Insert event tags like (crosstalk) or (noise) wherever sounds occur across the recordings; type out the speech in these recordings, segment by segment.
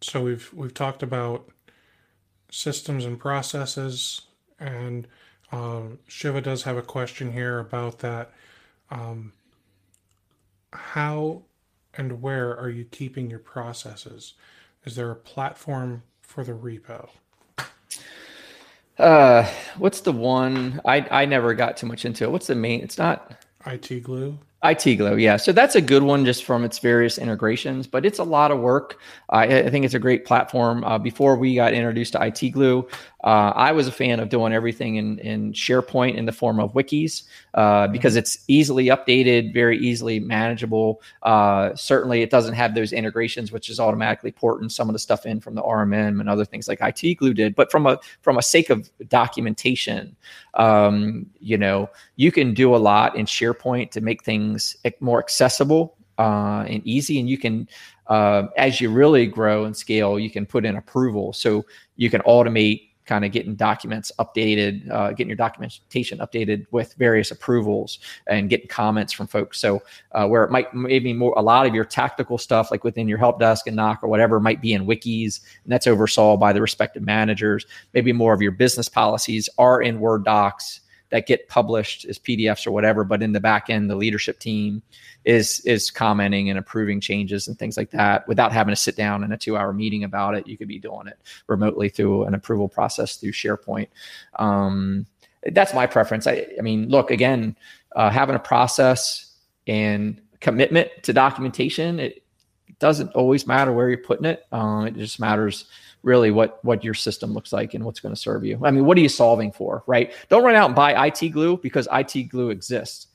So we've we've talked about systems and processes, and um, Shiva does have a question here about that. Um, how and where are you keeping your processes? Is there a platform for the repo? Uh, what's the one? I I never got too much into it. What's the main? It's not IT glue. IT yeah. So that's a good one just from its various integrations, but it's a lot of work. I think it's a great platform. Uh, before we got introduced to IT Glue, uh, I was a fan of doing everything in, in SharePoint in the form of wikis uh, because mm-hmm. it's easily updated, very easily manageable. Uh, certainly, it doesn't have those integrations, which is automatically porting some of the stuff in from the RMM and other things like IT Glue did. But from a from a sake of documentation, um, you know, you can do a lot in SharePoint to make things more accessible uh, and easy, and you can. Uh, as you really grow and scale, you can put in approval. So you can automate kind of getting documents updated, uh, getting your documentation updated with various approvals and getting comments from folks. So uh, where it might maybe more a lot of your tactical stuff, like within your help desk and NOC or whatever, might be in wikis, and that's oversaw by the respective managers. Maybe more of your business policies are in Word docs that get published as PDFs or whatever, but in the back end, the leadership team is is commenting and approving changes and things like that without having to sit down in a two hour meeting about it. You could be doing it remotely through an approval process through SharePoint. Um, that's my preference. I, I mean, look again, uh, having a process and commitment to documentation. It doesn't always matter where you're putting it. Uh, it just matters really what what your system looks like and what's going to serve you. I mean, what are you solving for, right? Don't run out and buy IT glue because IT glue exists.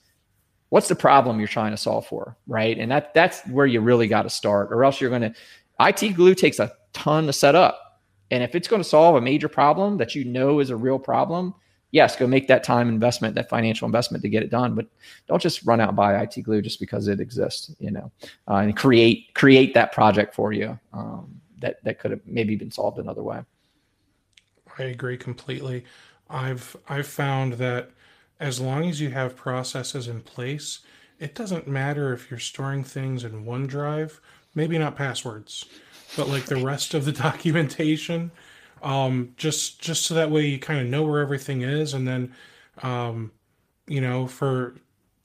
What's the problem you're trying to solve for, right? And that that's where you really got to start, or else you're going to. IT glue takes a ton to set up, and if it's going to solve a major problem that you know is a real problem, yes, go make that time investment, that financial investment to get it done. But don't just run out and buy IT glue just because it exists, you know, uh, and create create that project for you. Um, that that could have maybe been solved another way. I agree completely. I've I've found that as long as you have processes in place, it doesn't matter if you're storing things in OneDrive, maybe not passwords, but like the rest of the (laughs) documentation. Um, just just so that way you kind of know where everything is, and then um, you know for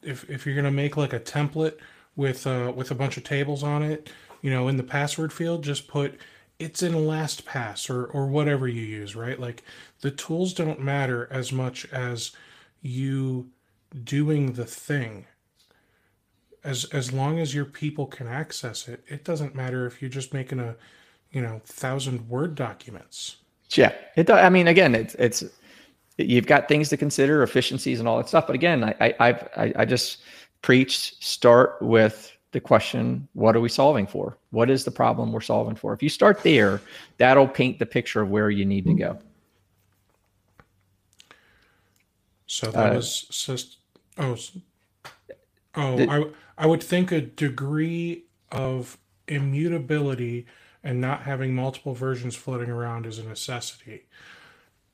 if if you're gonna make like a template with uh, with a bunch of tables on it, you know, in the password field, just put it's in LastPass or or whatever you use, right? Like the tools don't matter as much as you doing the thing. As as long as your people can access it, it doesn't matter if you're just making a, you know, thousand word documents. Yeah, it. I mean, again, it's it's you've got things to consider, efficiencies and all that stuff. But again, I I I've, I, I just preach start with the question what are we solving for? What is the problem we're solving for? If you start there that'll paint the picture of where you need to go. So that uh, was just oh oh the, I, I would think a degree of immutability and not having multiple versions floating around is a necessity.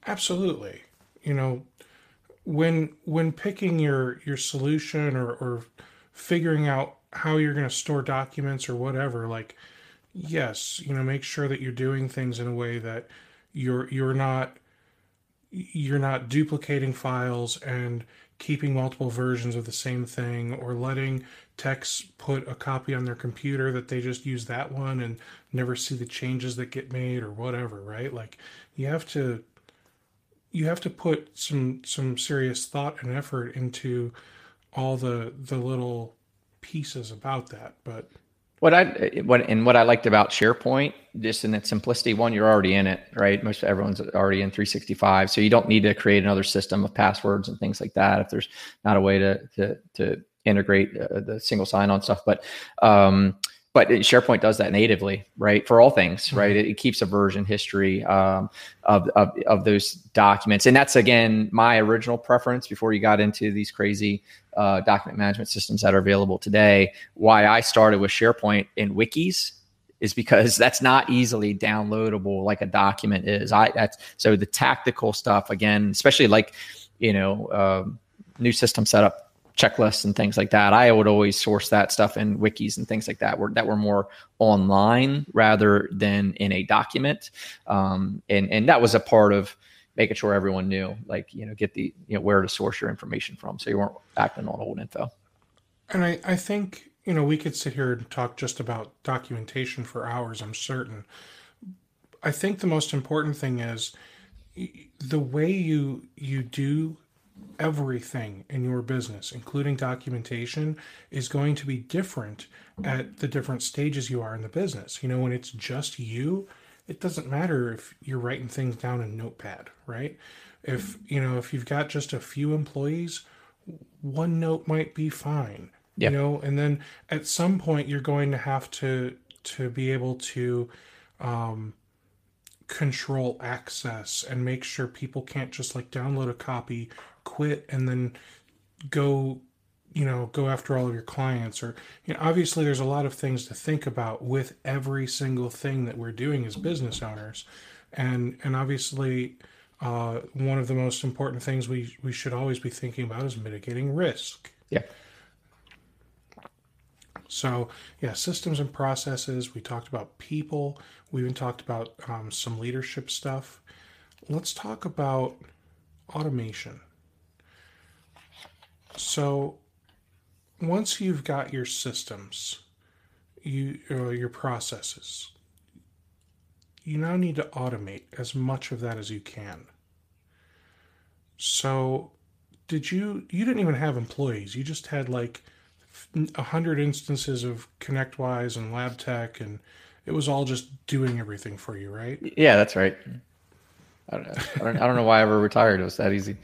Absolutely. You know when when picking your your solution or or figuring out how you're going to store documents or whatever like yes you know make sure that you're doing things in a way that you're you're not you're not duplicating files and keeping multiple versions of the same thing or letting techs put a copy on their computer that they just use that one and never see the changes that get made or whatever right? Like you have to you have to put some some serious thought and effort into all the the little pieces about that, but what I what and what I liked about SharePoint, just in its simplicity, one, you're already in it, right? Most everyone's already in 365, so you don't need to create another system of passwords and things like that. If there's not a way to to to integrate uh, the single sign-on stuff, but um, but SharePoint does that natively, right? For all things, mm-hmm. right? It, it, keeps a version history um, of, of, of those documents, and that's again my original preference before you got into these crazy uh, document management systems that are available today. Why I started with SharePoint and wikis is because that's not easily downloadable like a document is. I that's so the tactical stuff again, especially like you know uh, new system setup checklists and things like that. I would always source that stuff in wikis and things like that were that were more online rather than in a document. Um, and and that was a part of making sure everyone knew, like you know, get the you know where to source your information from, so you weren't acting on old info. And I I think you know we could sit here and talk just about documentation for hours. I'm certain. I think the most important thing is the way you you do everything in your business, including documentation, is going to be different at the different stages you are in the business. You know, when it's just you, it doesn't matter if you're writing things down in Notepad, right? If, you know, if you've got just a few employees, OneNote might be fine. You know, and then at some point you're going to have to to be able to um control access and make sure people can't just like download a copy quit and then go you know go after all of your clients or you know obviously there's a lot of things to think about with every single thing that we're doing as business owners. And and obviously uh, one of the most important things we we should always be thinking about is mitigating risk. Yeah. So yeah systems and processes. We talked about people. We even talked about um, some leadership stuff. Let's talk about automation. So once you've got your systems, you uh, your processes, you now need to automate as much of that as you can. So did you you didn't even have employees. You just had like a hundred instances of ConnectWise and LabTech and it was all just doing everything for you, right? Yeah, that's right. I don't, I don't, I don't know why I ever retired. It was that easy.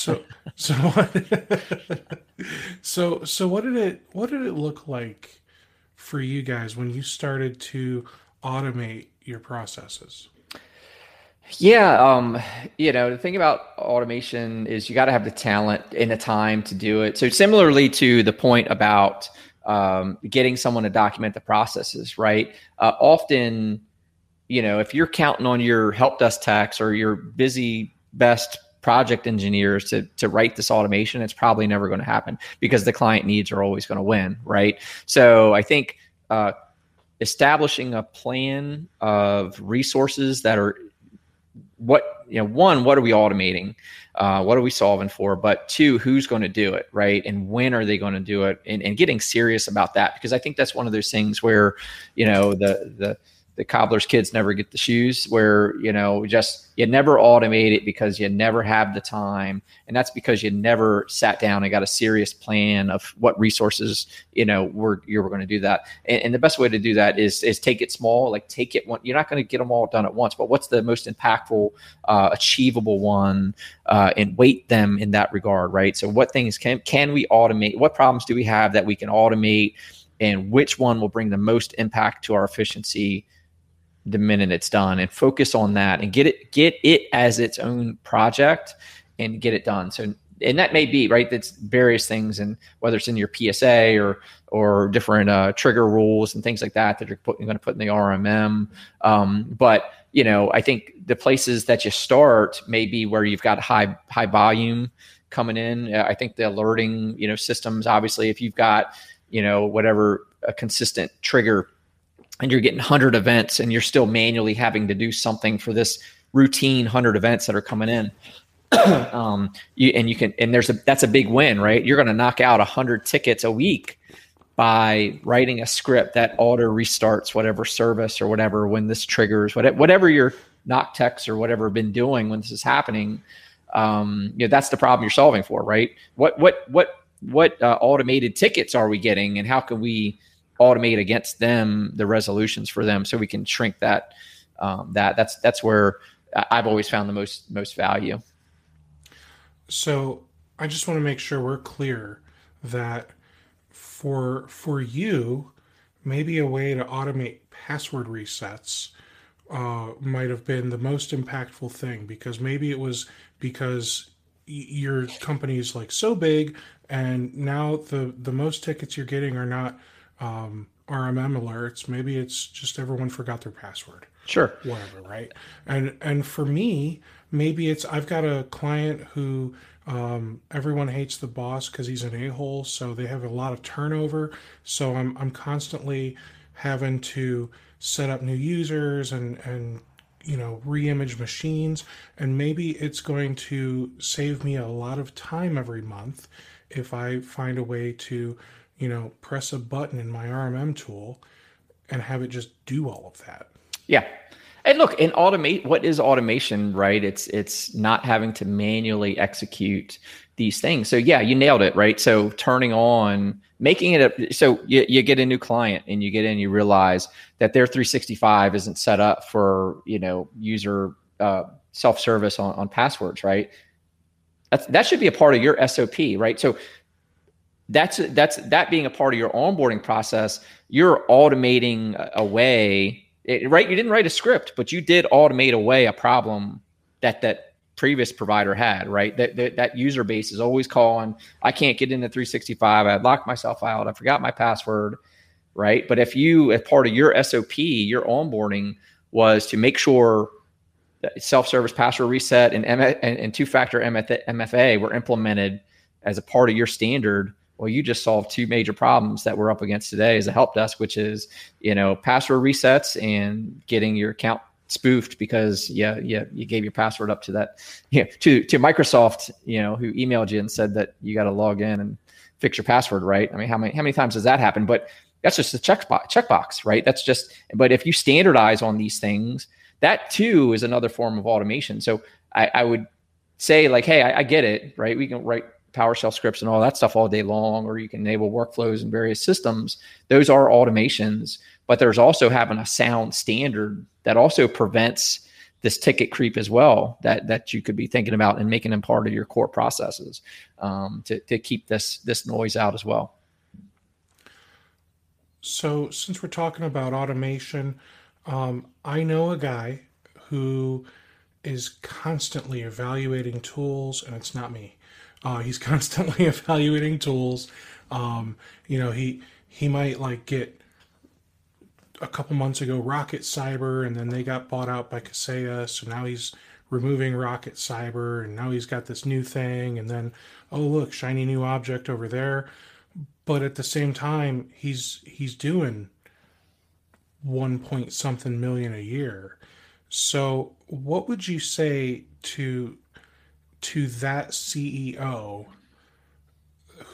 So (laughs) so what, (laughs) so so what did it what did it look like for you guys when you started to automate your processes? Yeah, um, you know, the thing about automation is you got to have the talent and the time to do it. So similarly to the point about um, getting someone to document the processes, right? Uh, often, you know, if you're counting on your help desk techs or your busy best project engineers to to write this automation it's probably never going to happen because the client needs are always going to win right? So i think uh, establishing a plan of resources that are what you know one what are we automating? Uh, what are we solving for? But two who's going to do it right? And when are they going to do it? And, and getting serious about that because i think that's one of those things where you know the the the cobbler's kids never get the shoes where you know just you never automate it because you never have the time. And that's because you never sat down and got a serious plan of what resources you know were you were going to do that. And, and, the best way to do that is is take it small like take it one you're not going to get them all done at once but what's the most impactful uh, achievable one uh, and weight them in that regard right? So what things can can we automate what problems do we have that we can automate and which one will bring the most impact to our efficiency the minute it's done and focus on that and get it get it as its own project and get it done. So and that may be right that's various things and whether it's in your psa or or different uh, trigger rules and things like that that you're, you're going to put in the rmm um, but you know i think the places that you start may be where you've got high high volume coming in. I think the alerting you know systems obviously if you've got you know whatever a consistent trigger and you're getting 100 events and you're still manually having to do something for this routine 100 events that are coming in (clears throat) um, you, and you can and there's a that's a big win right? You're going to NOC out 100 tickets a week by writing a script that auto restarts whatever service or whatever when this triggers whatever, whatever your knock techs or whatever been doing when this is happening um, you know that's the problem you're solving for right? What what what what uh, automated tickets are we getting and how can we automate against them the resolutions for them so we can shrink that um, that that's that's where I've always found the most most value. So I just want to make sure we're clear that for for you, maybe a way to automate password resets uh, might have been the most impactful thing because maybe it was because your company is like so big and now the the most tickets you're getting are not um, RMM alerts. Maybe it's just everyone forgot their password. Sure. Whatever, right? And and for me, maybe it's I've got a client who um, everyone hates the boss because he's an a-hole, so they have a lot of turnover. So I'm I'm constantly having to set up new users and and you know re-image machines and maybe it's going to save me a lot of time every month if i find a way to you know press a button in my rmm tool and have it just do all of that. Yeah. And look in automate what is automation right? It's it's not having to manually execute these things. So yeah you nailed it right? So turning on making it a so you, you get a new client and you get in you realize that their 365 isn't set up for you know user uh, self-service on, on passwords right? That's, that should be a part of your sop right? So that's that's that being a part of your onboarding process you're automating away it, right you didn't write a script but you did automate away a problem that that previous provider had, right? That, that, that user base is always calling, I can't get into 365. I locked myself out. I forgot my password, right? But if you, as part of your SOP, your onboarding was to make sure self-service password reset and, and, and two-factor MFA were implemented as a part of your standard, well, you just solved two major problems that we're up against today as a help desk, which is, you know, password resets and getting your account spoofed because yeah, yeah, you gave your password up to that, (laughs) yeah, to to Microsoft, you know, who emailed you and said that you got to log in and fix your password, right? I mean, how many how many times does that happen? But that's just a checkbox, checkbox, right? That's just. But if you standardize on these things, that too is another form of automation. So I, I would say like, hey, I, I get it, right? We can write PowerShell scripts and all that stuff all day long, or you can enable workflows in various systems. Those are automations, but there's also having a sound standard that also prevents this ticket creep as well that that you could be thinking about and making them part of your core processes um, to, to keep this this noise out as well so since we're talking about automation um, i know a guy who is constantly evaluating tools and it's not me uh, he's (laughs) constantly evaluating tools um, you know he he might like get a couple months ago Rocket Cyber, and then they got bought out by Kaseya. So now he's removing Rocket Cyber, and now he's got this new thing. And then, oh look, shiny new object over there. But at the same time, he's he's doing one point something million a year. So what would you say to to that CEO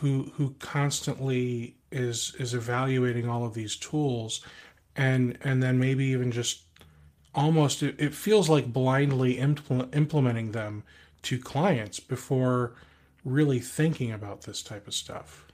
who who constantly is is evaluating all of these tools and and then maybe even just almost it, it feels like blindly impl- implementing them to clients before really thinking about this type of stuff.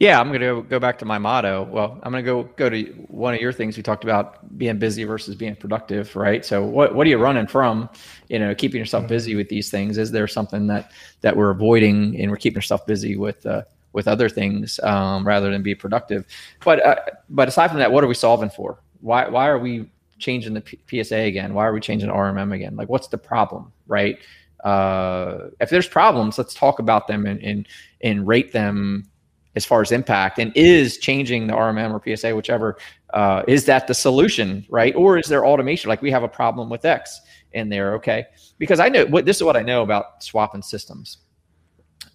Yeah, I'm going to go back to my motto. Well, I'm going to go go to one of your things we talked about being busy versus being productive, right? So, what what are you running from? You know, keeping yourself mm-hmm. busy with these things. Is there something that that we're avoiding, and we're keeping ourselves busy with uh, with other things um, rather than be productive. But uh, but aside from that, what are we solving for? Why why are we changing the P- PSA again? Why are we changing RMM again? Like, what's the problem, right? Uh, if there's problems, let's talk about them and, and and rate them as far as impact. And is changing the RMM or PSA, whichever, uh, is that the solution, right? Or is there automation? Like we have a problem with X in there, okay? Because I know what this is what I know about swapping systems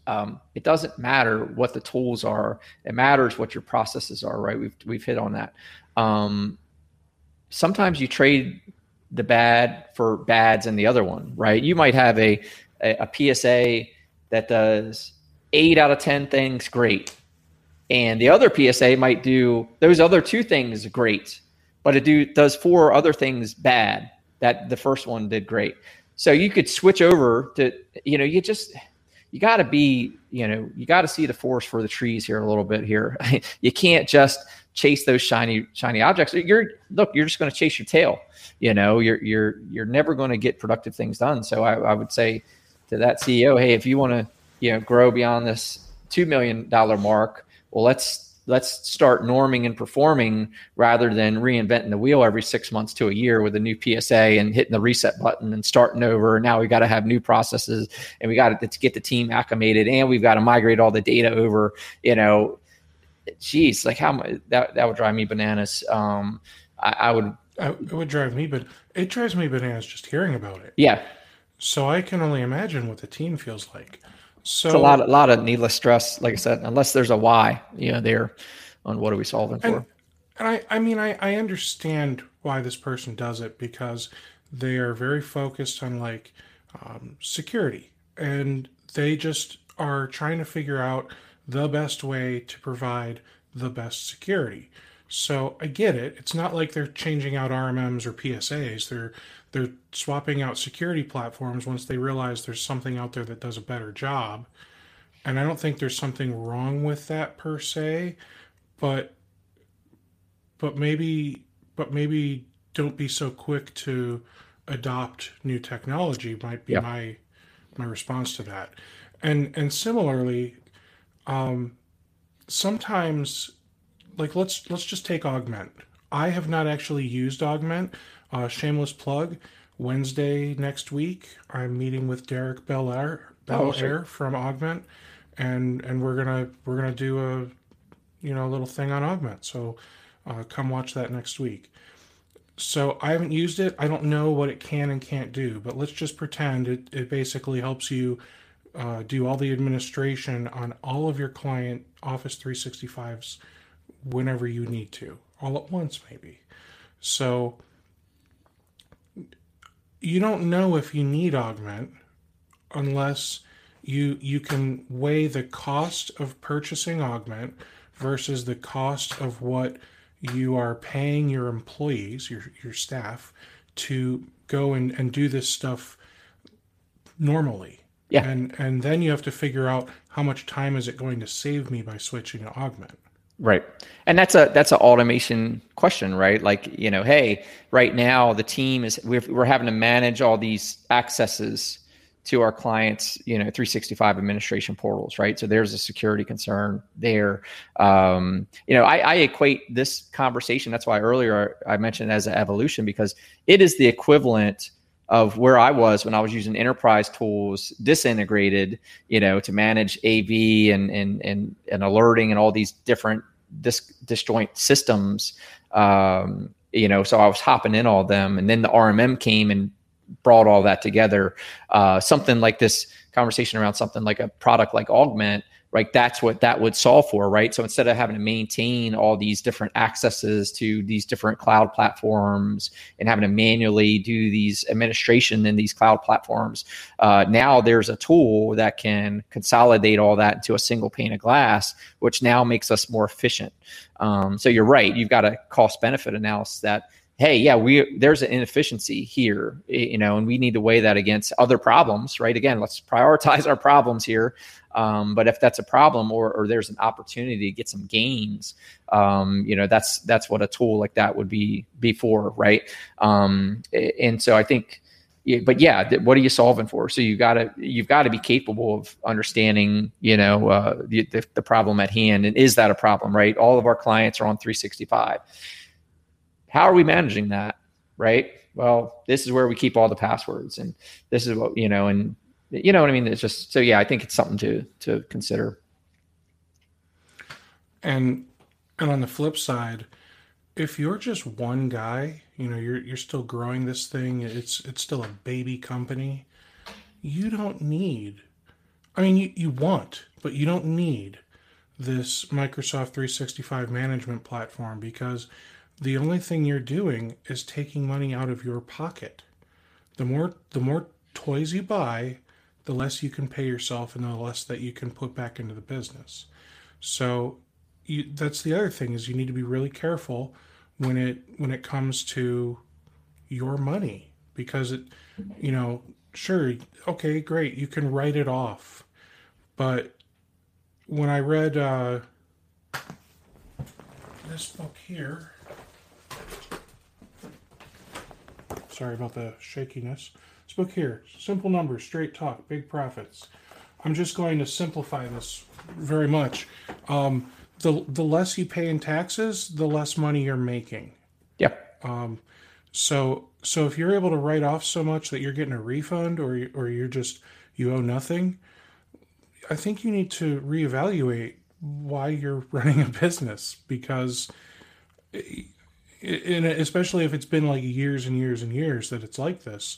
um, it doesn't matter what the tools are. It matters what your processes are, right? We've we've hit on that. Um, sometimes you trade the bad for bads in the other one, right? You might have a, a, a PSA that does eight out of ten things great, and the other PSA might do those other two things great, but it do does four other things bad that the first one did great. So you could switch over to you know you just you got to be, you know, you got to see the forest for the trees here a little bit here. (laughs) you can't just chase those shiny shiny objects. You're look, you're just going to chase your tail. You know, you're you're you're never going to get productive things done. So I, I would say to that CEO, hey, if you want to, you know, grow beyond this two million dollar mark, well, let's let's start norming and performing rather than reinventing the wheel every six months to a year with a new PSA and hitting the reset button and starting over. Now we got to have new processes and we got to get the team acclimated and we've got to migrate all the data over. You know, geez, like how that that would drive me bananas. Um, I, I would. It would drive me, but it drives me bananas just hearing about it. Yeah. So I can only imagine what the team feels like. So it's a lot, a lot of needless stress. Like I said, unless there's a why, you know, there on what are we solving and, for. And I, I mean, I, I understand why this person does it because they are very focused on like um, security, and they just are trying to figure out the best way to provide the best security. So I get it. It's not like they're changing out RMMs or PSAs. They're they're swapping out security platforms once they realize there's something out there that does a better job. And I don't think there's something wrong with that per se, but but maybe but maybe don't be so quick to adopt new technology might be yeah. my my response to that. And and similarly, um, sometimes like let's let's just take Augmentt i have not actually used Augmentt uh, shameless plug. Wednesday next week i'm meeting with derek belair bel air oh, from Augmentt and and we're gonna we're gonna do a you know a little thing on Augmentt. So uh, come watch that next week. So i haven't used it. I don't know what it can and can't do but let's just pretend it, it basically helps you uh, do all the administration on all of your client Office 365s whenever you need to, all at once, maybe. So you don't know if you need Augmentt unless you you can weigh the cost of purchasing Augmentt versus the cost of what you are paying your employees your your staff to go and, and do this stuff normally yeah. And and then you have to figure out how much time is it going to save me by switching to Augmentt. Right. And that's a that's an automation question, right? Like, you know, hey, right now the team is we're, we're having to manage all these accesses to our clients, you know, 365 administration portals, right? So there's a security concern there. Um, you know, I, I equate this conversation. That's why earlier I mentioned as an evolution because it is the equivalent of where I was when I was using enterprise tools disintegrated, you know, to manage AV and and and, and alerting and all these different dis, disjoint systems. Um, you know, so I was hopping in all them, and then the RMM came and brought all that together. Uh, something like this conversation around something like a product like Augmentt right? That's what that would solve for, right? So instead of having to maintain all these different accesses to these different cloud platforms and having to manually do these administration in these cloud platforms, uh, now there's a tool that can consolidate all that into a single pane of glass, which now makes us more efficient. Um, so you're right. You've got a cost benefit analysis that hey yeah we there's an inefficiency here you know and we need to weigh that against other problems right? Again let's prioritize (laughs) our problems here um, but if that's a problem or, or there's an opportunity to get some gains um, you know that's that's what a tool like that would be before right? Um, and so i think but yeah what are you solving for? So you gotta you've got to be capable of understanding you know uh, the, the, the problem at hand and is that a problem right? All of our clients are on 365 how are we managing that? Right. Well, this is where we keep all the passwords, and this is what you know, and you know what I mean. It's just so yeah. I think it's something to to consider. And and on the flip side, if you're just one guy, you know, you're you're still growing this thing. It's it's still a baby company. You don't need. I mean, you, you want, but you don't need this Microsoft 365 management platform because the only thing you're doing is taking money out of your pocket. The more the more toys you buy, the less you can pay yourself and the less that you can put back into the business. So you, that's the other thing is you need to be really careful when it when it comes to your money because it you know sure okay great you can write it off but when i read uh, this book here Sorry about the shakiness. This book here, simple numbers, straight talk, big profits. I'm just going to simplify this very much. Um, the the less you pay in taxes, the less money you're making. Yep. Um, so so if you're able to write off so much that you're getting a refund, or or you're just you owe nothing, I think you need to reevaluate why you're (laughs) running a business because, and especially if it's been like years and years and years that it's like this,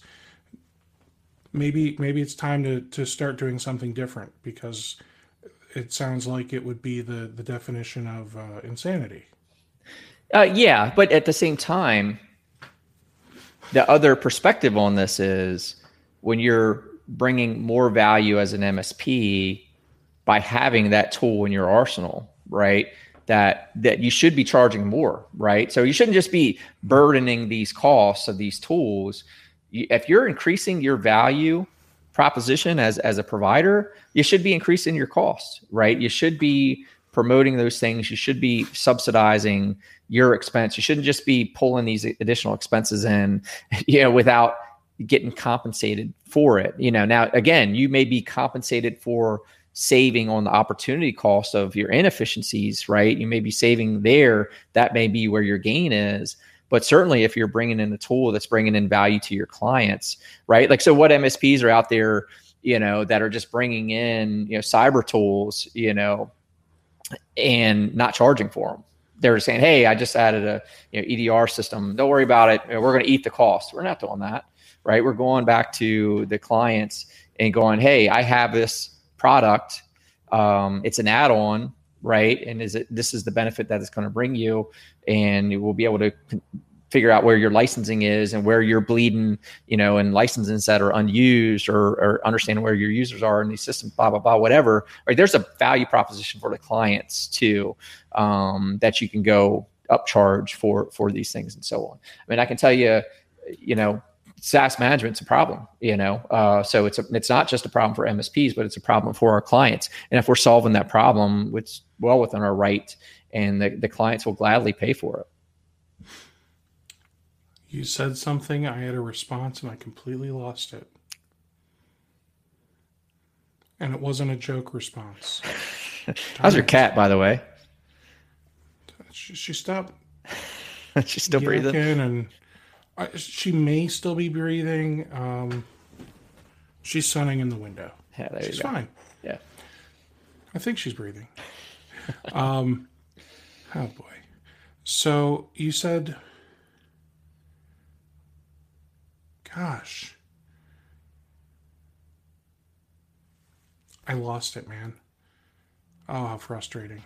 maybe maybe it's time to to start doing something different because it sounds like it would be the the definition of uh, insanity. Uh, yeah, but at the same time, the other perspective on this is when you're bringing more value as an MSP by having that tool in your arsenal, right? That that you should be charging more, right? So you shouldn't just be burdening these costs of these tools. If you're increasing your value proposition as as a provider, you should be increasing your costs, right? You should be promoting those things. You should be subsidizing your expense. You shouldn't just be pulling these additional expenses in, (laughs) you know, without getting compensated for it. You know, now again, you may be compensated for saving on the opportunity cost of your inefficiencies, right? You may be saving there. That may be where your gain is. But certainly, if you're bringing in a tool that's bringing in value to your clients, right? Like, so what MSPs are out there, you know, that are just bringing in, you know, cyber tools, you know, and not charging for them. They're saying, "Hey, I just added a you know, EDR system. Don't worry about it. We're going to eat the cost." We're not doing that, right? We're going back to the clients and going, "Hey, I have this product. Um, it's an add-on, right? And is it this is the benefit that it's going to bring you, and you will be able to figure out where your licensing is and where you're bleeding, you know, and licenses that are unused or, or understanding where your users are in these systems, blah, blah, blah, whatever. Right. There's a value proposition for the clients too, um, that you can go upcharge for, for these things and so on. I mean, I can tell you, you know, SaaS management's a problem, you know. Uh, so it's a, it's not just a problem for MSPs, but it's a problem for our clients. And if we're solving that problem, it's well within our right, and the, the clients will gladly pay for it. You said something, I had a response, and I completely lost it. And it wasn't a joke response. (laughs) How's your cat, by the way? She, she stopped. (laughs) She's still breathing. And she may still be breathing. Um, she's sunning in the window. Yeah, there she's you go. She's fine. Yeah, I think she's breathing. (laughs) um, oh boy. So you said, gosh, I lost it, man. Oh, how frustrating.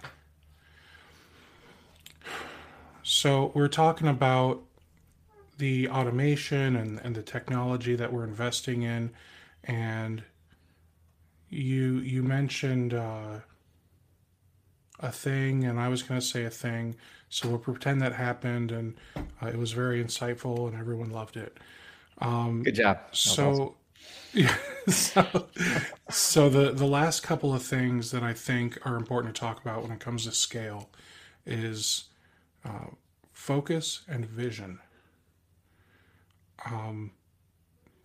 So we're talking about the automation and, and the technology that we're investing in. And you you mentioned uh, a thing, and I was going to say a thing. So we'll pretend that happened, and uh, it was very insightful, and everyone loved it. Um, Good job. so, awesome. (laughs) yeah, so, so the the last couple of things that I think are important to talk about when it comes to scale is uh, focus and vision um,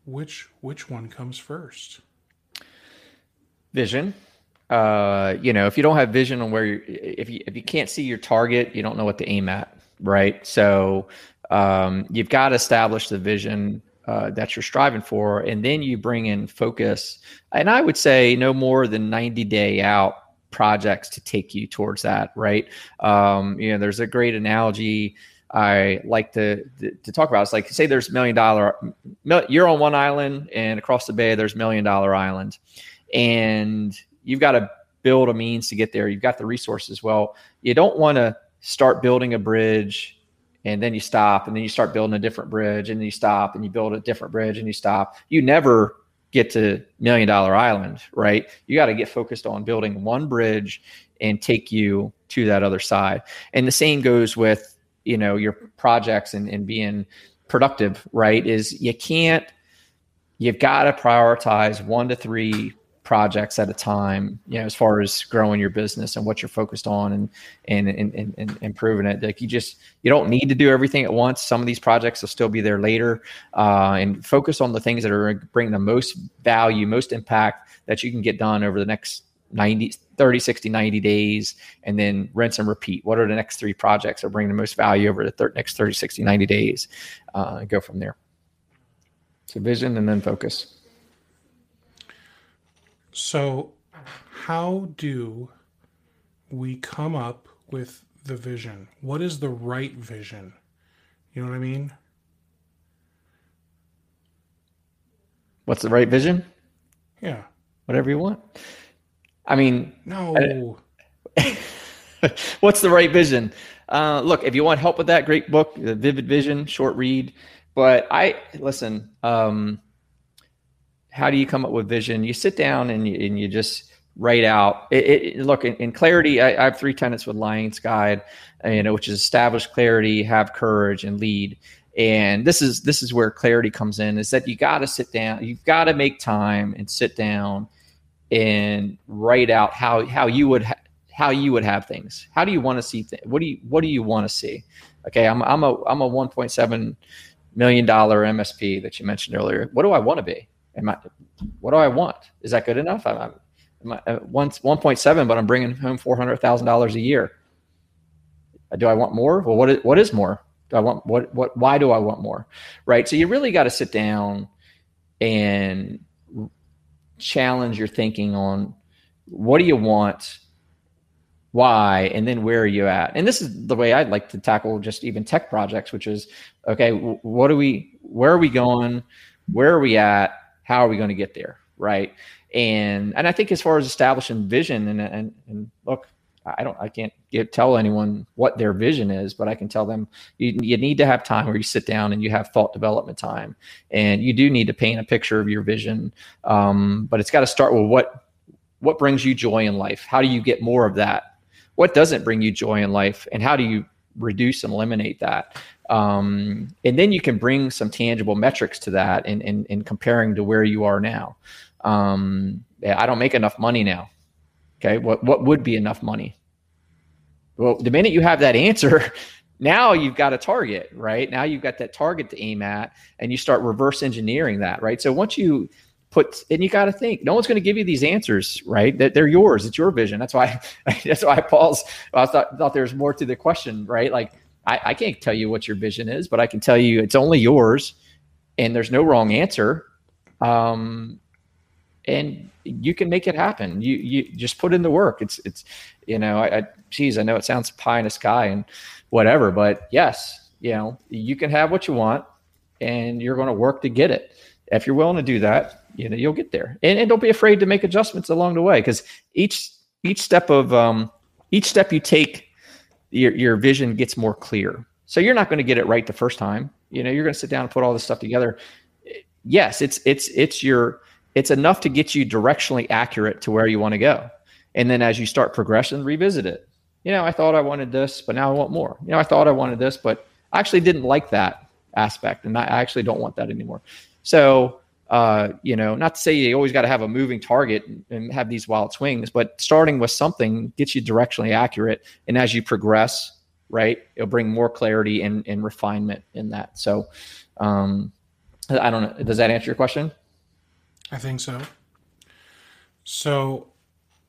which which one comes first? Vision. Uh, you know, if you don't have vision on where you if you if you can't see your target, you don't know what to aim at, right? So um, you've got to establish the vision uh, that you're striving for, and then you bring in focus. And I would say no more than 90 day out projects to take you towards that, right? Um, you know, there's a great analogy I like to, to, talk about. It's like say there's million dollar, you're on one island, and across the bay there's million dollar island, and you've got to build a means to get there. You've got the resources. Well, you don't want to start building a bridge and then you stop and then you start building a different bridge and you stop and you build a different bridge and you stop. You never get to million dollar island, right? You got to get focused on building one bridge and take you to that other side. And the same goes with you know your projects and, and being productive right is you can't you've got to prioritize one to three projects at a time you know as far as growing your business and what you're focused on and and and, and, and improving it. Like you just you don't need to do everything at once. Some of these projects will still be there later uh, and focus on the things that are bringing the most value most impact that you can get done over the next 90, 30, 60, 90 days, and then rinse and repeat. What are the next three projects that bring the most value over the thir- next 30, 60, 90 days? Uh, go from there. So vision and then focus. So, how do we come up with the vision? What is the right vision? You know what I mean? What's the right vision? Yeah. Whatever you want. I mean, no. (laughs) what's the right vision? Uh, look, if you want help with that, great book, The Vivid Vision, short read. But I listen. Um, how do you come up with vision? You sit down and you, and you just write out. It, it, look in, in clarity. I, I, have three tenets with Lions Guide, uh, you know, which is establish clarity, have courage, and lead. And this is this is where clarity comes in. Is that you got to sit down. You've got to make time and sit down and write out how how you would ha- how you would have things. How do you want to see things? What do you what do you want to see? Okay, I'm I'm a I'm a 1.7 million dollar MSP that you mentioned earlier. What do I want to be? Am I what do I want? Is that good enough? I'm, I'm uh, once 1.7, but I'm bringing home four hundred thousand dollars a year. Do I want more? Well, what is, what is more? Do I want what what? Why do I want more? Right. So you really got to sit down and challenge your thinking on what do you want why and then where are you at? And this is the way i'd like to tackle just even tech projects which is okay what are we where are we going? Where are we at? How are we going to get there right? And and i think as far as establishing vision and and, and look I don't, I can't get, tell anyone what their vision is, but I can tell them you, you need to have time where you sit down and you have thought development time, and you do need to paint a picture of your vision. Um, but it's got to start with what what brings you joy in life. How do you get more of that? what doesn't bring you joy in life and how do you reduce and eliminate that um, and then you can bring some tangible metrics to that in, in comparing to where you are now um, i don't make enough money now okay what, what would be enough money? Well the minute you have that answer (laughs) now you've got a target right? Now you've got that target to aim at and you start reverse engineering that right? So once you put and you got to think no one's going to give you these answers right? That they're yours it's your vision. That's why (laughs) that's why paul's i thought, thought there's more to the question right? Like I, I can't tell you what your vision is but i can tell you it's only yours and there's no wrong answer. Um and you can make it happen. You you just put in the work. It's it's you know i, I geez i know it sounds pie in the sky and whatever but yes you know you can have what you want and you're going to work to get it. If you're willing to do that you know you'll get there. And, and don't be afraid to make adjustments along the way because each each step of um, each step you take your, your vision gets more clear. So you're not going to get it right the first time. You know you're going to sit down and put all this stuff together. Yes it's it's it's your it's enough to get you directionally accurate to where you want to go and then as you start progressing revisit it you know i thought i wanted this but now i want more you know i thought i wanted this but i actually didn't like that aspect and i actually don't want that anymore so uh, you know, not to say you always got to have a moving target and have these wild swings, but starting with something gets you directionally accurate. And as you progress, right, it'll bring more clarity and, and refinement in that. So, um, I don't know. Does that answer your question? I think so. So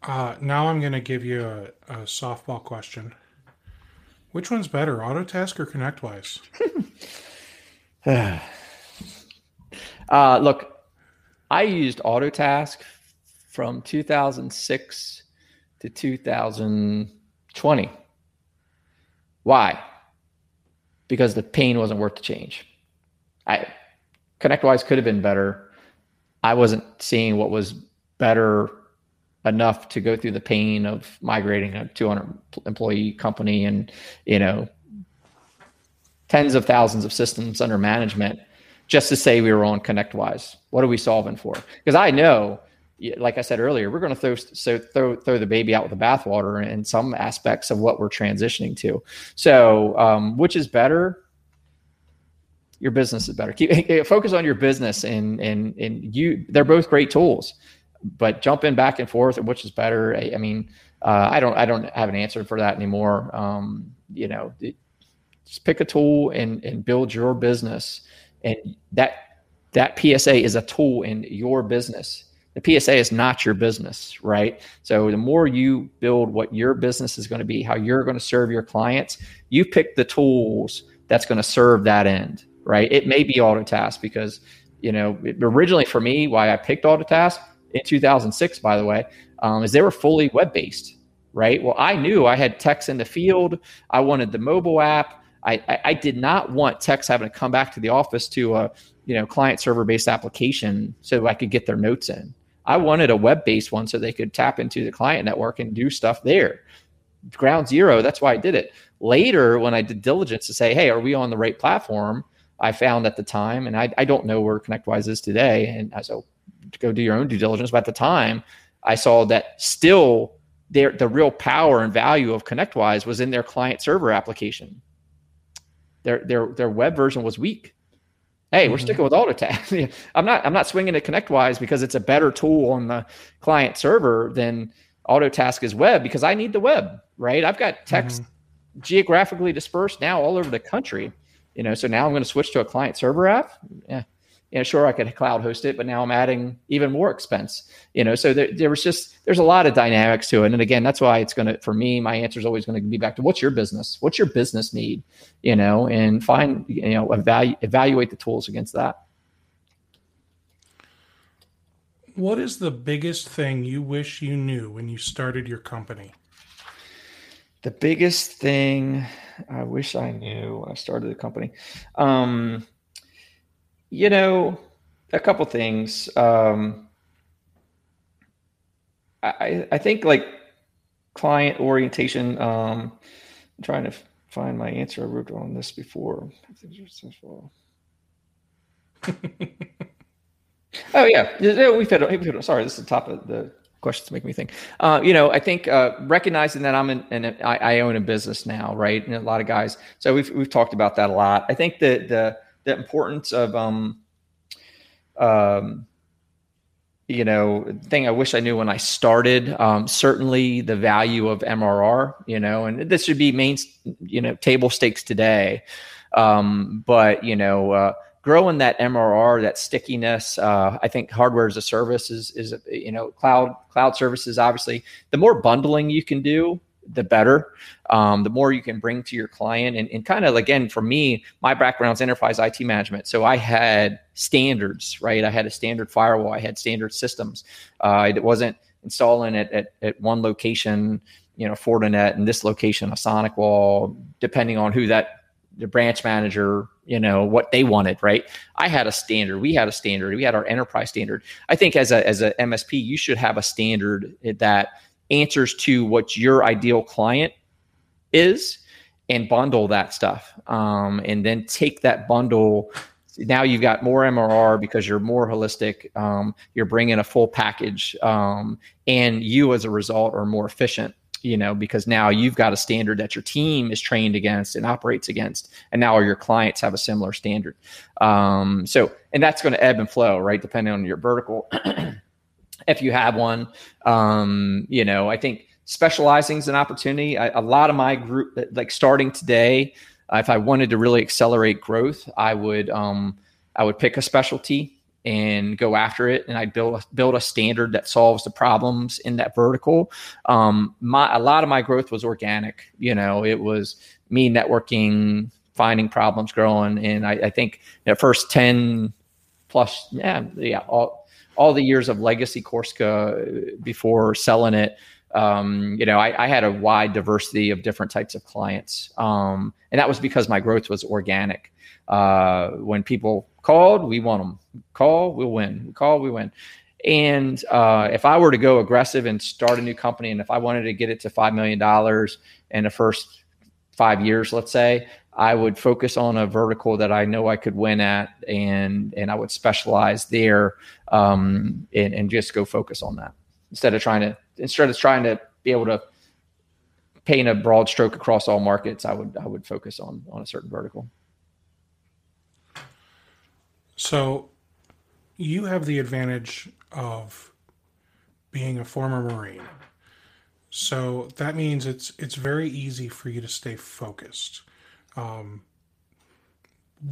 uh, now I'm going to give you a, a, softball question. Which one's better, Autotask or ConnectWise? (sighs) Uh, look, I used Autotask from 2006 to 2020. Why? Because the pain wasn't worth the change. I ConnectWise could have been better. I wasn't seeing what was better enough to go through the pain of migrating a 200 employee company and you know tens of thousands of systems under management just to say we were on ConnectWise. What are we solving for? Because I know, like I said earlier, we're going to throw so throw throw the baby out with the bathwater in some aspects of what we're transitioning to. So, um, which is better? Your business is better. Keep (laughs) focus on your business, and and and you. They're both great tools, but jumping back and forth, which is better? I, I mean, uh, I don't I don't have an answer for that anymore. Um, you know, it, just pick a tool and and build your business and that that PSA is a tool in your business The PSA is not your business, right? So the more you build what your business is going to be, how you're going to serve your clients, you pick the tools that's going to serve that end, right? It may be Autotask because, you know, originally for me, why I picked Autotask in 2006, by the way, um, is they were fully web based, right? Well, I knew I had techs in the field. I wanted the mobile app. I, I, I did not want techs having to come back to the office to a you know client server based application so I could get their notes in. I wanted a web based one so they could tap into the client network and do stuff there. Ground zero. That's why I did it. Later, when I did diligence to say, hey, are we on the right platform? I found at the time, and I, I don't know where ConnectWise is today, and so go do your own due diligence. But at the time, I saw that still their the real power and value of ConnectWise was in their client server application. Their their their web version was weak. Hey, mm-hmm. we're sticking with Autotask. (laughs) I'm not I'm not swinging to ConnectWise because it's a better tool on the client server than Autotask is web because I need the web, right? I've got text mm-hmm. geographically dispersed now all over the country. You know, so now I'm going to switch to a client server app. Yeah, you know, sure I could cloud host it, but now I'm adding even more expense. You know, so there, there was just there's a lot of dynamics to it. And again, that's why it's gonna for me, my answer is always going to be back to what's your business? What's your business need? You know, and find, you know, evaluate evaluate the tools against that. What is the biggest thing you wish you knew when you started your company? The biggest thing I wish I knew when I started the company. Um, you know, a couple things. Um, I, I think like client orientation. Um, I'm trying to find my answer. I wrote on this before. (laughs) oh yeah, we've had. Sorry, this is the top of the questions make me think. Uh, you know, I think uh, recognizing that I'm in, and I, own a business now, right? And a lot of guys. So we've we've talked about that a lot. I think that the the importance of um, um, you know, thing I wish I knew when I started. Um, certainly, the value of MRR. You know, and this should be main, you know, table stakes today. Um, but you know, uh, growing that MRR, that stickiness. Uh, I think hardware as a service is is you know cloud cloud services. Obviously, the more bundling you can do, the better. Um, the more you can bring to your client. And, and kind of again, for me, my background is enterprise IT management. So I had standards, right? I had a standard firewall, I had standard systems. Uh, it wasn't installing it at, at one location, you know, Fortinet, and this location, a SonicWall, depending on who that the branch manager, you know, what they wanted, right? I had a standard. We had a standard. We had our enterprise standard. I think as a as a MSP, you should have a standard that answers to what your ideal client is and bundle that stuff um, and then take that bundle now you've got more mrr because you're more holistic um, you're bringing a full package um, and you as a result are more efficient you know because now you've got a standard that your team is trained against and operates against and now all your clients have a similar standard um, so and that's going to ebb and flow right depending on your vertical (clears throat) if you have one. Um, you know, I think specializing is an opportunity. I, a lot of my group, like starting today, if I wanted to really accelerate growth, I would um, I would pick a specialty and go after it, and I build build a standard that solves the problems in that vertical. Um, my a lot of my growth was organic. You know, it was me networking, finding problems, growing, and I, I think the first ten plus, yeah, yeah, all all the years of legacy Corsica before selling it, um, you know, I, I, had a wide diversity of different types of clients, um, and that was because my growth was organic. Uh, when people called, we want them. Call, we'll win. Call, we win. And uh, if I were to go aggressive and start a new company, and if I wanted to get it to five million dollars in the first five years, let's say, I would focus on a vertical that I know I could win at, and and I would specialize there, um, and, and just go focus on that instead of trying to instead of trying to be able to paint a broad stroke across all markets. I would I would focus on on a certain vertical. So, you have the advantage of being a former Marine. So that means it's it's very easy for you to stay focused um,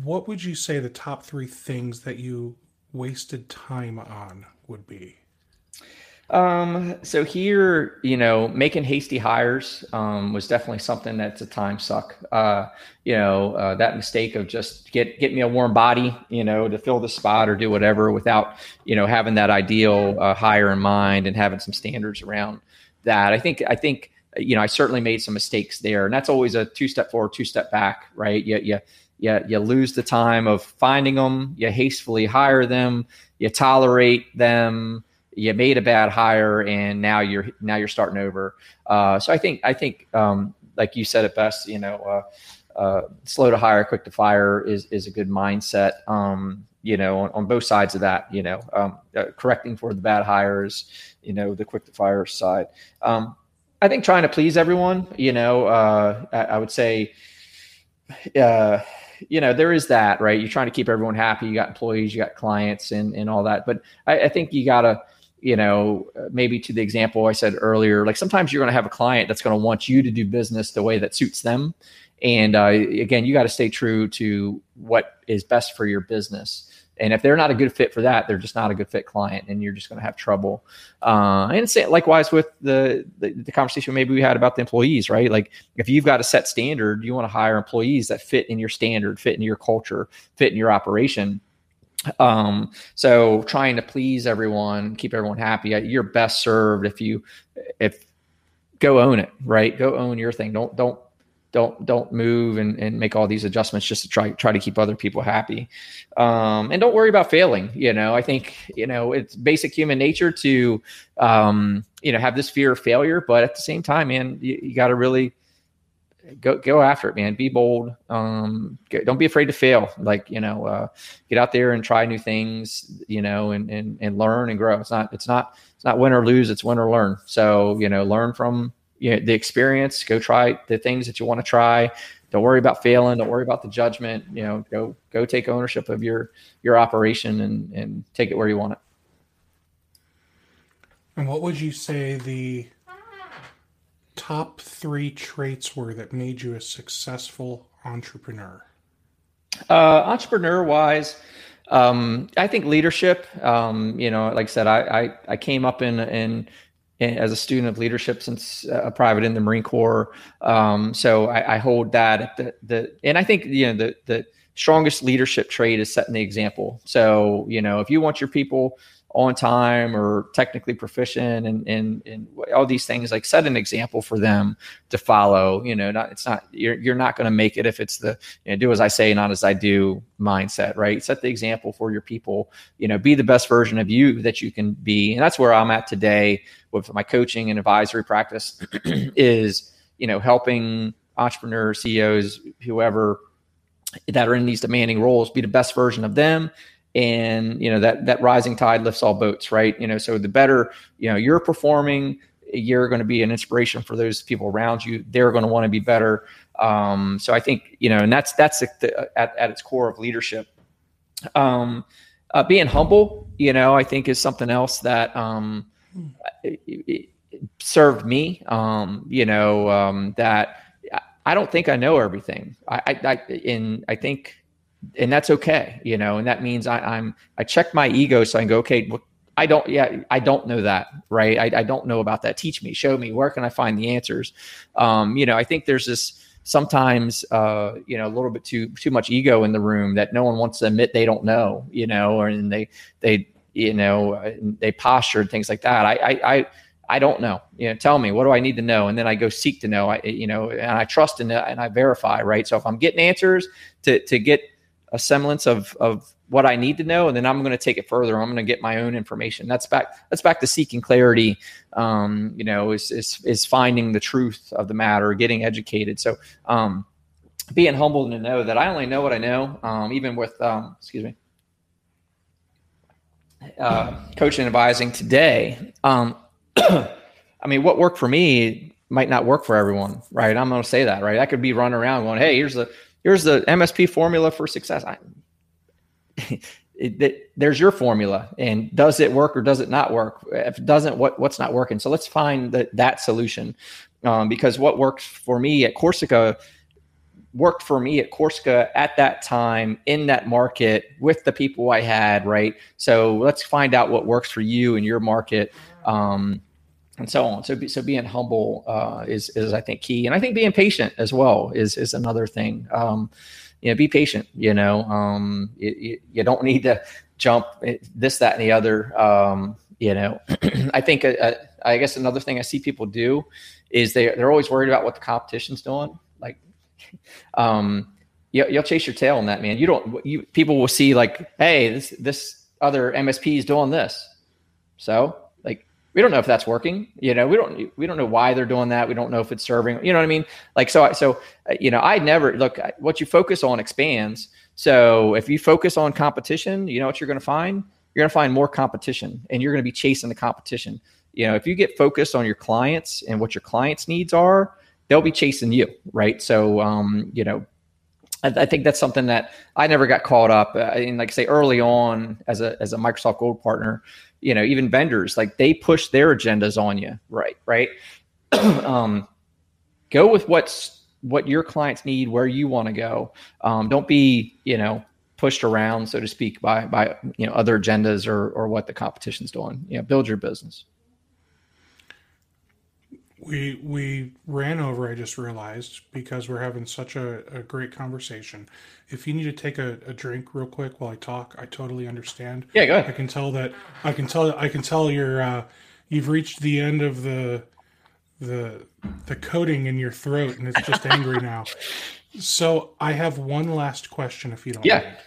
what would you say the top three things that you wasted time on would be? Um, so here, you know, making hasty hires um, was definitely something that's a time suck. Uh, you know, uh, that mistake of just get get me a warm body, you know, to fill the spot or do whatever without, you know, having that ideal uh, hire in mind and having some standards around that. I think I think you know I certainly made some mistakes there, and that's always a two step forward, two step back, right? You you you, you lose the time of finding them, you hastily hire them, you tolerate them you made a bad hire and now you're now you're starting over. Uh, so I think I think um, like you said it best, you know, uh, uh, slow to hire, quick to fire is is a good mindset. Um, you know, on, on, both sides of that, you know, um, uh, correcting for the bad hires, you know, the quick to fire side. Um, I think trying to please everyone, you know, uh, I, I, would say, uh, you know, there is that, right? You're trying to keep everyone happy. You got employees, you got clients, and and all that. But I, I think you gotta you know, maybe to the example I said earlier, like sometimes you're going to have a client that's going to want you to do business the way that suits them. And uh, again, you got to stay true to what is best for your business. And if they're not a good fit for that, they're just not a good fit client, and you're just going to have trouble. Uh, and say, likewise with the, the, the conversation maybe we had about the employees, right? Like if you've got a set standard, you want to hire employees that fit in your standard, fit in your culture, fit in your operation um, so trying to please everyone, keep everyone happy, you're best served if you, if go own it, right? Go own your thing. Don't, don't, don't, don't move and, and make all these adjustments just to try, try to keep other people happy. Um, and don't worry about failing. You know, I think, you know, it's basic human nature to, um, you know, have this fear of failure, but at the same time, man, you, you got to really, go go after it, man. Be bold. Um, get, don't be afraid to fail. Like you know, uh, get out there and try new things. You know, and and and learn and grow. It's not it's not it's not win or lose. It's win or learn. So you know, learn from you know, the experience. Go try the things that you want to try. Don't worry about failing. Don't worry about the judgment. You know, go go take ownership of your your operation and and take it where you want it. And what would you say the top three traits were that made you a successful entrepreneur? Uh, entrepreneur wise, um, I think leadership. Um, you know, like I said, I I, I came up in, in, in as a student of leadership since uh, a private in the Marine Corps. Um, so I, I, hold that the the and I think you know the the strongest leadership trait is setting the example. So you know, if you want your people on time or technically proficient and, and, and all these things like set an example for them to follow you know not it's not you're, you're not going to make it if it's the you know, do as i say not as i do mindset right? Set the example for your people you know be the best version of you that you can be. And that's where i'm at today with my coaching and advisory practice (clears throat) is you know helping entrepreneurs ceos whoever that are in these demanding roles be the best version of them and you know that that rising tide lifts all boats right? You know so the better you know you're performing you're going to be an inspiration for those people around you. They're going to want to be better. Um, so i think you know and that's that's the, at, at its core of leadership. Um, uh, being humble you know i think is something else that um, it, it served me um, you know um, that i don't think i know everything. I i, I in i think and that's okay, you know, and that means I, am I check my ego so I can go, okay, well, I don't, yeah, I don't know that, right? I, I, don't know about that. Teach me, show me, where can I find the answers? Um, you know, I think there's this sometimes, uh, you know, a little bit too too much ego in the room that no one wants to admit they don't know, you know, or and they they you know they posture and things like that. I I, I I don't know. You know, tell me what do I need to know, and then I go seek to know. I, you know, and I trust it and I verify. Right. So if I'm getting answers to to get a semblance of of what I need to know, and then I'm going to take it further. I'm going to get my own information. That's back. That's back to seeking clarity. Um, you know, is, is is finding the truth of the matter, getting educated. So, um, being humble to know that I only know what I know. Um, even with, um, excuse me, uh, coaching and advising today. Um, (clears throat) I mean, what worked for me might not work for everyone, right? I'm going to say that, right? I could be running around going, "Hey, here's the here's the MSP formula for success. I, it, it, there's your formula, and does it work or does it not work? If it doesn't, what what's not working? So let's find that solution, um, because what works for me at Corsica worked for me at Corsica at that time in that market with the people I had, right? So let's find out what works for you and your market. Um, and so on. So, so being humble uh, is is I think key, and I think being patient as well is is another thing. Um, you know, be patient. You know, um, you, you, don't need to jump this, that, and the other. Um, you know, (clears throat) I think uh, uh, I guess another thing I see people do is they they're always worried about what the competition's doing. Like, (laughs) um, you, you'll chase your tail on that, man. You don't. You people will see like, hey, this this other MSP is doing this, so we don't know if that's working. You know, we don't we don't know why they're doing that. We don't know if it's serving. You know what I mean? Like so so uh, you know, I never look what you focus on expands. So if you focus on competition, you know what you're going to find? You're going to find more competition and you're going to be chasing the competition. You know, if you get focused on your clients and what your clients' needs are, they'll be chasing you, right? So, um, you know, I, I, think that's something that I never got caught up. Uh, in. like say early on as a as a Microsoft Gold partner, you know, even vendors like they push their agendas on you, right? Right. (clears throat) um, go with what's what your clients need, where you want to go. Um, don't be, you know, pushed around, so to speak, by by you know other agendas or or what the competition's doing. You know, build your business. We we ran over. I just realized because we're having such a, a great conversation. If you need to take a, a drink real quick while I talk, I totally understand. Yeah, go ahead. I can tell that I can tell I can tell you're uh, you've reached the end of the the the coating in your throat and it's just (laughs) angry now. So I have one last question, if you don't. Yeah, mind.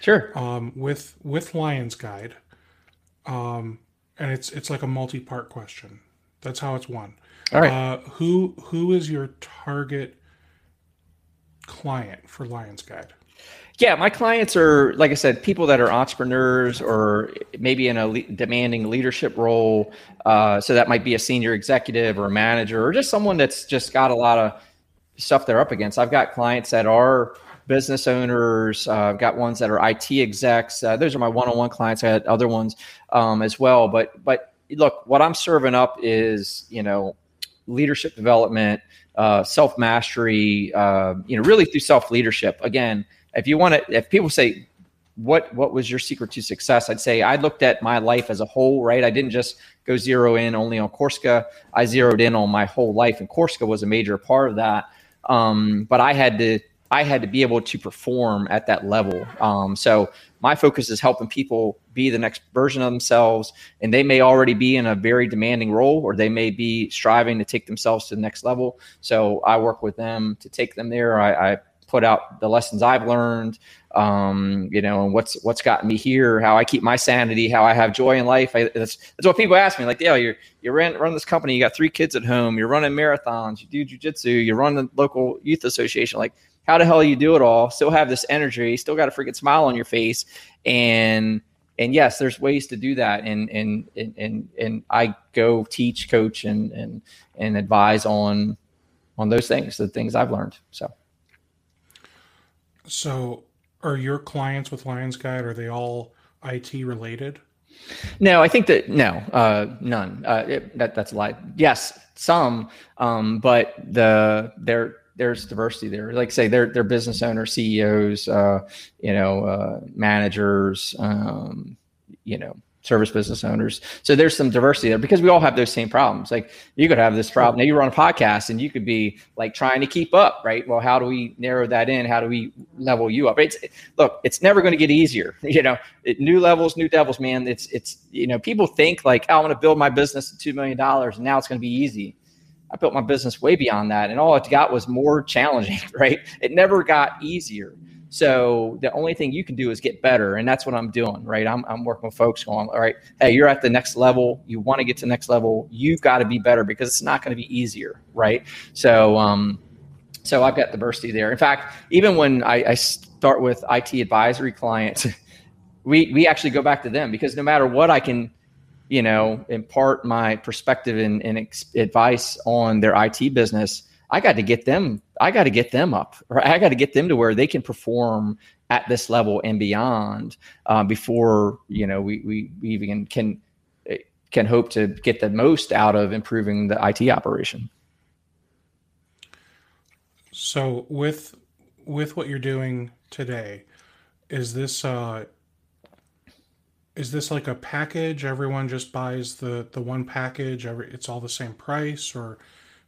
sure. Um, with with Lions Guide, um, and it's it's like a multi-part question. That's how it's won. All right. Uh, who who is your target client for Lions Guide? Yeah, my clients are, like I said, people that are entrepreneurs or maybe in a le- demanding leadership role. Uh, so that might be a senior executive or a manager or just someone that's just got a lot of stuff they're up against. I've got clients that are business owners. Uh, I've got ones that are IT execs. Uh, those are my one-on-one clients. I had other ones um, as well. But but look, what I'm serving up is you know leadership development, uh, self mastery, uh, you know, really through self leadership. Again, if you want to, if people say, what what was your secret to success? I'd say I looked at my life as a whole, right? I didn't just go zero in only on Corsica. I zeroed in on my whole life, and Corsica was a major part of that. Um, but I had to I had to be able to perform at that level. Um, so my focus is helping people be the next version of themselves, and they may already be in a very demanding role, or they may be striving to take themselves to the next level. So I work with them to take them there. I, I put out the lessons I've learned, um, you know, and what's what's gotten me here, how I keep my sanity, how I have joy in life. I, that's, that's what people ask me. Like, yeah, you're you run run this company, you got three kids at home, you're running marathons, you do jujitsu, you run the local youth association. Like, how the hell you do it all? Still have this energy, still got a freaking smile on your face, and and yes, there's ways to do that. And and and and, and I go teach, coach, and and and advise on on those things, the things I've learned. So. So, are your clients with Lions Guide are they all IT related? No, I think that no, uh, none. Uh, it, that that's a lie. Yes, some, um, but the there there's diversity there. Like say, they're they're business owners, CEOs, uh, you know, uh, managers, um, you know, service business owners. So there's some diversity there because we all have those same problems. Like you could have this problem. Now you run a podcast and you could be like trying to keep up, right? Well, how do we narrow that in? How do we level you up? It's look, it's never going to get easier. (laughs) You know, it, new levels, new devils, man. It's it's you know, people think like, oh, I'm going to build my business to two million dollars and now it's going to be easy. I built my business way beyond that, and all it got was more challenging. (laughs) Right? It never got easier. So the only thing you can do is get better. And that's what I'm doing, right? I'm, I'm working with folks going, all right, hey, you're at the next level. You want to get to the next level. You've got to be better because it's not going to be easier, right? So, um, so I've got diversity there. In fact, even when I, I start with IT advisory clients, (laughs) we, we actually go back to them because no matter what I can, you know, impart my perspective and, and ex- advice on their IT business, I got to get them, I got to get them up, right? I got to get them to where they can perform at this level and beyond uh, before, you know, we, we, we even can, can hope to get the most out of improving the IT operation. So with, with what you're doing today, is this uh, is this like a package? Everyone just buys the the one package. Every it's all the same price, or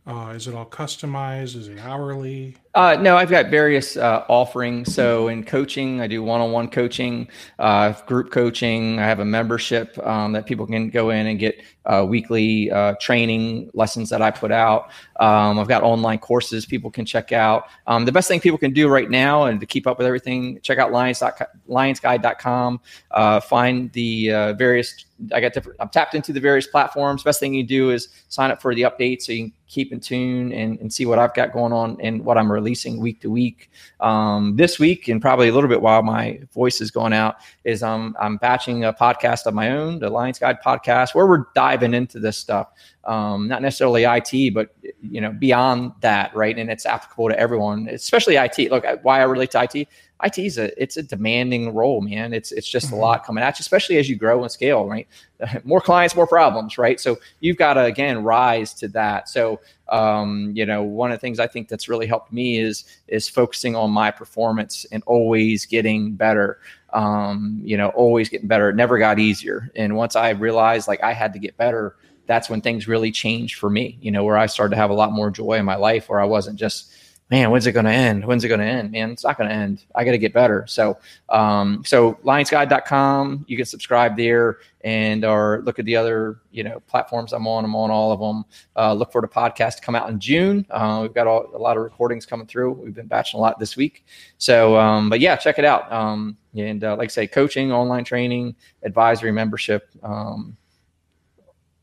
uh, is it all customized? Is it hourly? Uh, no, I've got various uh, offerings. So in coaching, I do one-on-one coaching, uh, group coaching. I have a membership um, that people can go in and get uh, weekly uh, training lessons that I put out. Um, I've got online courses people can check out. Um, the best thing people can do right now and to keep up with everything, check out lions, lionsguide.com. Uh, find the various I got different. I'm tapped into the various platforms. Best thing you do is sign up for the updates so you can keep in tune and, and see what I've got going on and what I'm releasing week to week. Um, this week, and probably a little bit while my voice is going out, is um, I'm batching a podcast of my own, the Lions Guide podcast, where we're diving into this stuff. Um, not necessarily IT, but you know beyond that, right? And it's applicable to everyone, especially IT. Look, why I relate to IT IT is a it's a demanding role, man. It's it's just mm-hmm. a lot coming at you, especially as you grow and scale, right? (laughs) more clients, more problems, right? So you've got to again rise to that. So um, you know, one of the things I think that's really helped me is is focusing on my performance and always getting better. Um, you know, always getting better. It never got easier. And once I realized like I had to get better, that's when things really changed for me. You know, where I started to have a lot more joy in my life, where I wasn't just man, when's it going to end? When's it going to end? Man, it's not going to end. I got to get better. So, um, so lionsguide.com, you can subscribe there and or look at the other, you know, platforms I'm on. I'm on all of them. Uh, look for the podcast to come out in June. Uh, we've got all, a lot of recordings coming through. We've been batching a lot this week. So, um, but yeah, check it out. Um, and uh, like I say, coaching, online training, advisory membership, um,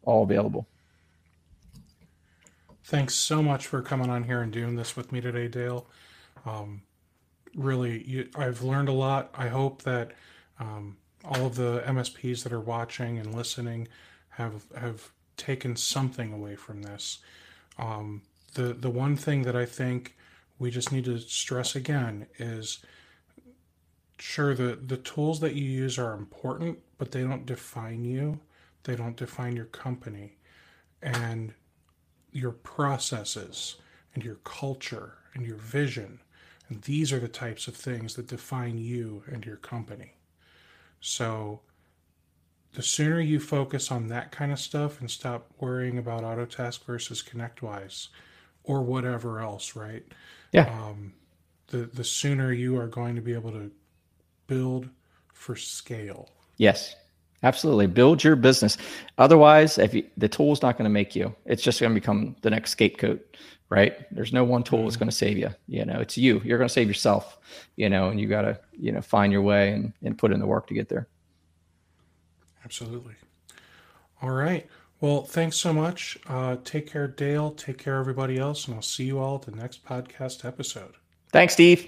all available. Thanks so much for coming on here and doing this with me today, Dale. Um, really, you, I've learned a lot. I hope that um, all of the MSPs that are watching and listening have have taken something away from this. Um, the the one thing that I think we just need to stress again is sure the the tools that you use are important, but they don't define you. They don't define your company, and your processes and your culture and your vision. And these are the types of things that define you and your company. So the sooner you focus on that kind of stuff and stop worrying about Autotask versus ConnectWise or whatever else, right? Yeah. Um, the the sooner you are going to be able to build for scale. Yes. Absolutely. Build your business. Otherwise, if you, the tool's not going to make you, it's just going to become the next scapegoat, right? There's no one tool that's mm-hmm. going to save you. You know, it's you. You're going to save yourself, you know, and you got to, you know, find your way and, and put in the work to get there. Absolutely. All right. Well, thanks so much. Uh, take care, Dale. Take care, everybody else. And I'll see you all at the next podcast episode. Thanks, Steve.